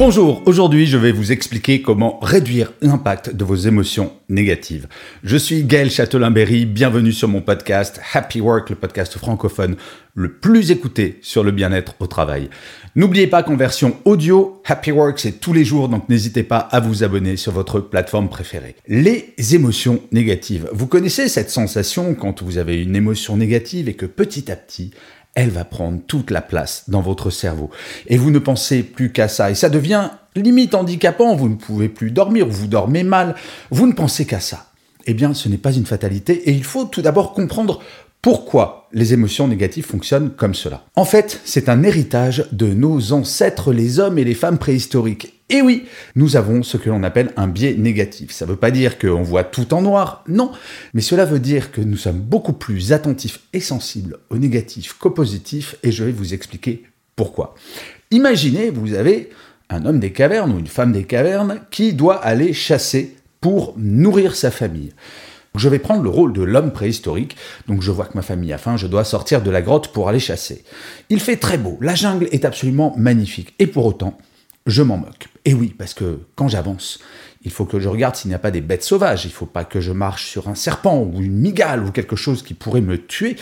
Bonjour, aujourd'hui je vais vous expliquer comment réduire l'impact de vos émotions négatives. Je suis Gaël Châtelain-Berry, bienvenue sur mon podcast Happy Work, le podcast francophone le plus écouté sur le bien-être au travail. N'oubliez pas qu'en version audio, Happy Work c'est tous les jours, donc n'hésitez pas à vous abonner sur votre plateforme préférée. Les émotions négatives. Vous connaissez cette sensation quand vous avez une émotion négative et que petit à petit, elle va prendre toute la place dans votre cerveau. Et vous ne pensez plus qu'à ça. Et ça devient limite handicapant. Vous ne pouvez plus dormir, vous dormez mal. Vous ne pensez qu'à ça. Eh bien, ce n'est pas une fatalité. Et il faut tout d'abord comprendre pourquoi les émotions négatives fonctionnent comme cela. En fait, c'est un héritage de nos ancêtres, les hommes et les femmes préhistoriques. Et oui, nous avons ce que l'on appelle un biais négatif. Ça ne veut pas dire qu'on voit tout en noir, non, mais cela veut dire que nous sommes beaucoup plus attentifs et sensibles au négatif qu'au positif, et je vais vous expliquer pourquoi. Imaginez, vous avez un homme des cavernes ou une femme des cavernes qui doit aller chasser pour nourrir sa famille. Je vais prendre le rôle de l'homme préhistorique, donc je vois que ma famille a faim, je dois sortir de la grotte pour aller chasser. Il fait très beau, la jungle est absolument magnifique, et pour autant, je m'en moque. Et oui, parce que quand j'avance, il faut que je regarde s'il n'y a pas des bêtes sauvages, il ne faut pas que je marche sur un serpent ou une migale ou quelque chose qui pourrait me tuer.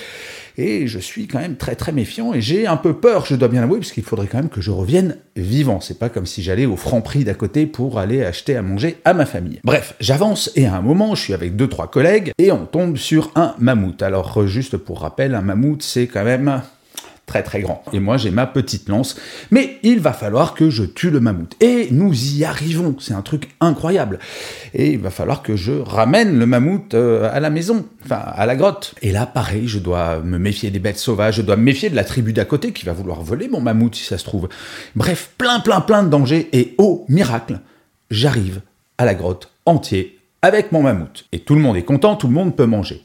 Et je suis quand même très très méfiant et j'ai un peu peur, je dois bien l'avouer, parce qu'il faudrait quand même que je revienne vivant. C'est pas comme si j'allais au franc prix d'à côté pour aller acheter à manger à ma famille. Bref, j'avance et à un moment, je suis avec deux trois collègues et on tombe sur un mammouth. Alors juste pour rappel, un mammouth c'est quand même très très grand. Et moi j'ai ma petite lance, mais il va falloir que je tue le mammouth. Et nous y arrivons, c'est un truc incroyable. Et il va falloir que je ramène le mammouth euh, à la maison, enfin à la grotte. Et là pareil, je dois me méfier des bêtes sauvages, je dois me méfier de la tribu d'à côté qui va vouloir voler mon mammouth si ça se trouve. Bref, plein plein plein de dangers et oh miracle, j'arrive à la grotte entier avec mon mammouth. Et tout le monde est content, tout le monde peut manger.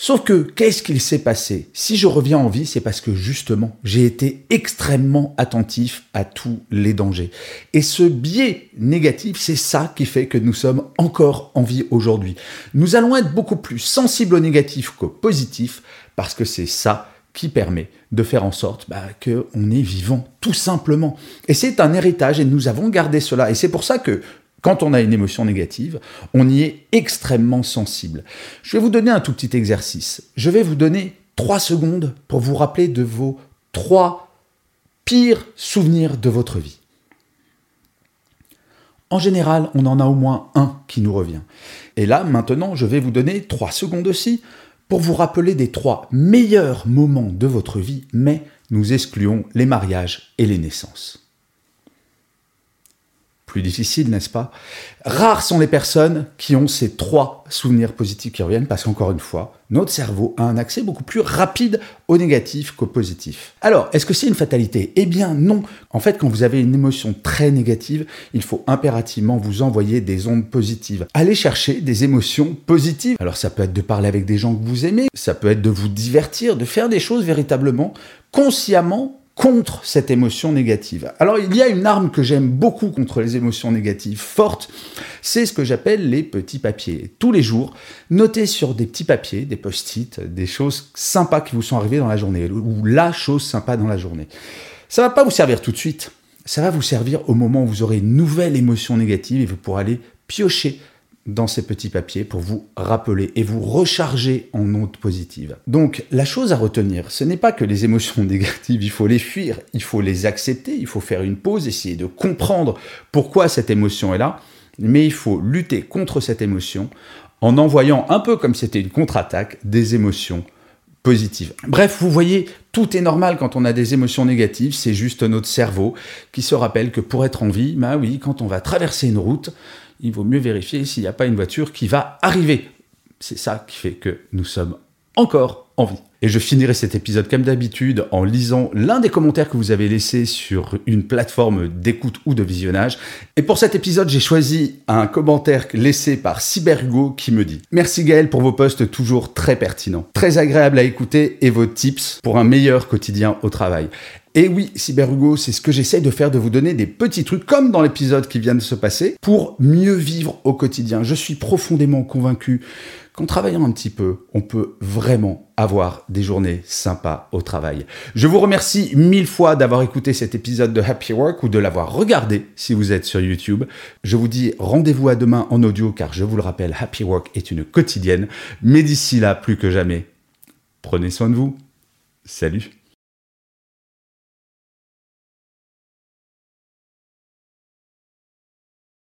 Sauf que, qu'est-ce qu'il s'est passé? Si je reviens en vie, c'est parce que justement, j'ai été extrêmement attentif à tous les dangers. Et ce biais négatif, c'est ça qui fait que nous sommes encore en vie aujourd'hui. Nous allons être beaucoup plus sensibles au négatif qu'au positif, parce que c'est ça qui permet de faire en sorte bah, qu'on est vivant, tout simplement. Et c'est un héritage, et nous avons gardé cela. Et c'est pour ça que quand on a une émotion négative, on y est extrêmement sensible. Je vais vous donner un tout petit exercice. Je vais vous donner trois secondes pour vous rappeler de vos trois pires souvenirs de votre vie. En général, on en a au moins un qui nous revient. Et là, maintenant, je vais vous donner trois secondes aussi pour vous rappeler des trois meilleurs moments de votre vie, mais nous excluons les mariages et les naissances difficile, n'est-ce pas? Rares sont les personnes qui ont ces trois souvenirs positifs qui reviennent, parce qu'encore une fois, notre cerveau a un accès beaucoup plus rapide au négatif qu'au positif. Alors, est-ce que c'est une fatalité? Eh bien non. En fait, quand vous avez une émotion très négative, il faut impérativement vous envoyer des ondes positives. Allez chercher des émotions positives. Alors ça peut être de parler avec des gens que vous aimez, ça peut être de vous divertir, de faire des choses véritablement consciemment contre cette émotion négative. Alors il y a une arme que j'aime beaucoup contre les émotions négatives fortes, c'est ce que j'appelle les petits papiers. Tous les jours, notez sur des petits papiers, des post-it, des choses sympas qui vous sont arrivées dans la journée, ou la chose sympa dans la journée. Ça va pas vous servir tout de suite, ça va vous servir au moment où vous aurez une nouvelle émotion négative et vous pourrez aller piocher dans ces petits papiers pour vous rappeler et vous recharger en notes positives. Donc la chose à retenir, ce n'est pas que les émotions négatives, il faut les fuir, il faut les accepter, il faut faire une pause, essayer de comprendre pourquoi cette émotion est là, mais il faut lutter contre cette émotion en envoyant un peu comme c'était une contre-attaque des émotions positives. Bref, vous voyez, tout est normal quand on a des émotions négatives, c'est juste notre cerveau qui se rappelle que pour être en vie, bah oui, quand on va traverser une route, il vaut mieux vérifier s'il n'y a pas une voiture qui va arriver. C'est ça qui fait que nous sommes encore envie. Et je finirai cet épisode comme d'habitude en lisant l'un des commentaires que vous avez laissé sur une plateforme d'écoute ou de visionnage. Et pour cet épisode, j'ai choisi un commentaire laissé par Cybergo qui me dit Merci Gaël pour vos posts toujours très pertinents, très agréables à écouter et vos tips pour un meilleur quotidien au travail. Et oui, Cyberhugo, c'est ce que j'essaie de faire, de vous donner des petits trucs, comme dans l'épisode qui vient de se passer, pour mieux vivre au quotidien. Je suis profondément convaincu qu'en travaillant un petit peu, on peut vraiment avoir des journées sympas au travail. Je vous remercie mille fois d'avoir écouté cet épisode de Happy Work ou de l'avoir regardé si vous êtes sur YouTube. Je vous dis rendez-vous à demain en audio car je vous le rappelle, Happy Work est une quotidienne. Mais d'ici là, plus que jamais, prenez soin de vous. Salut